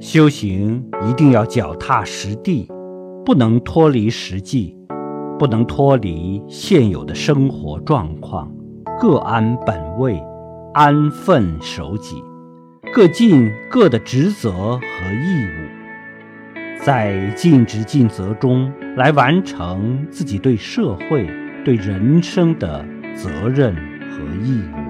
修行一定要脚踏实地不能脱离实际不能脱离现有的生活状况各安本位安分守己各尽各的职责和义务。在尽职尽责中来完成自己对社会对人生的责任和义务。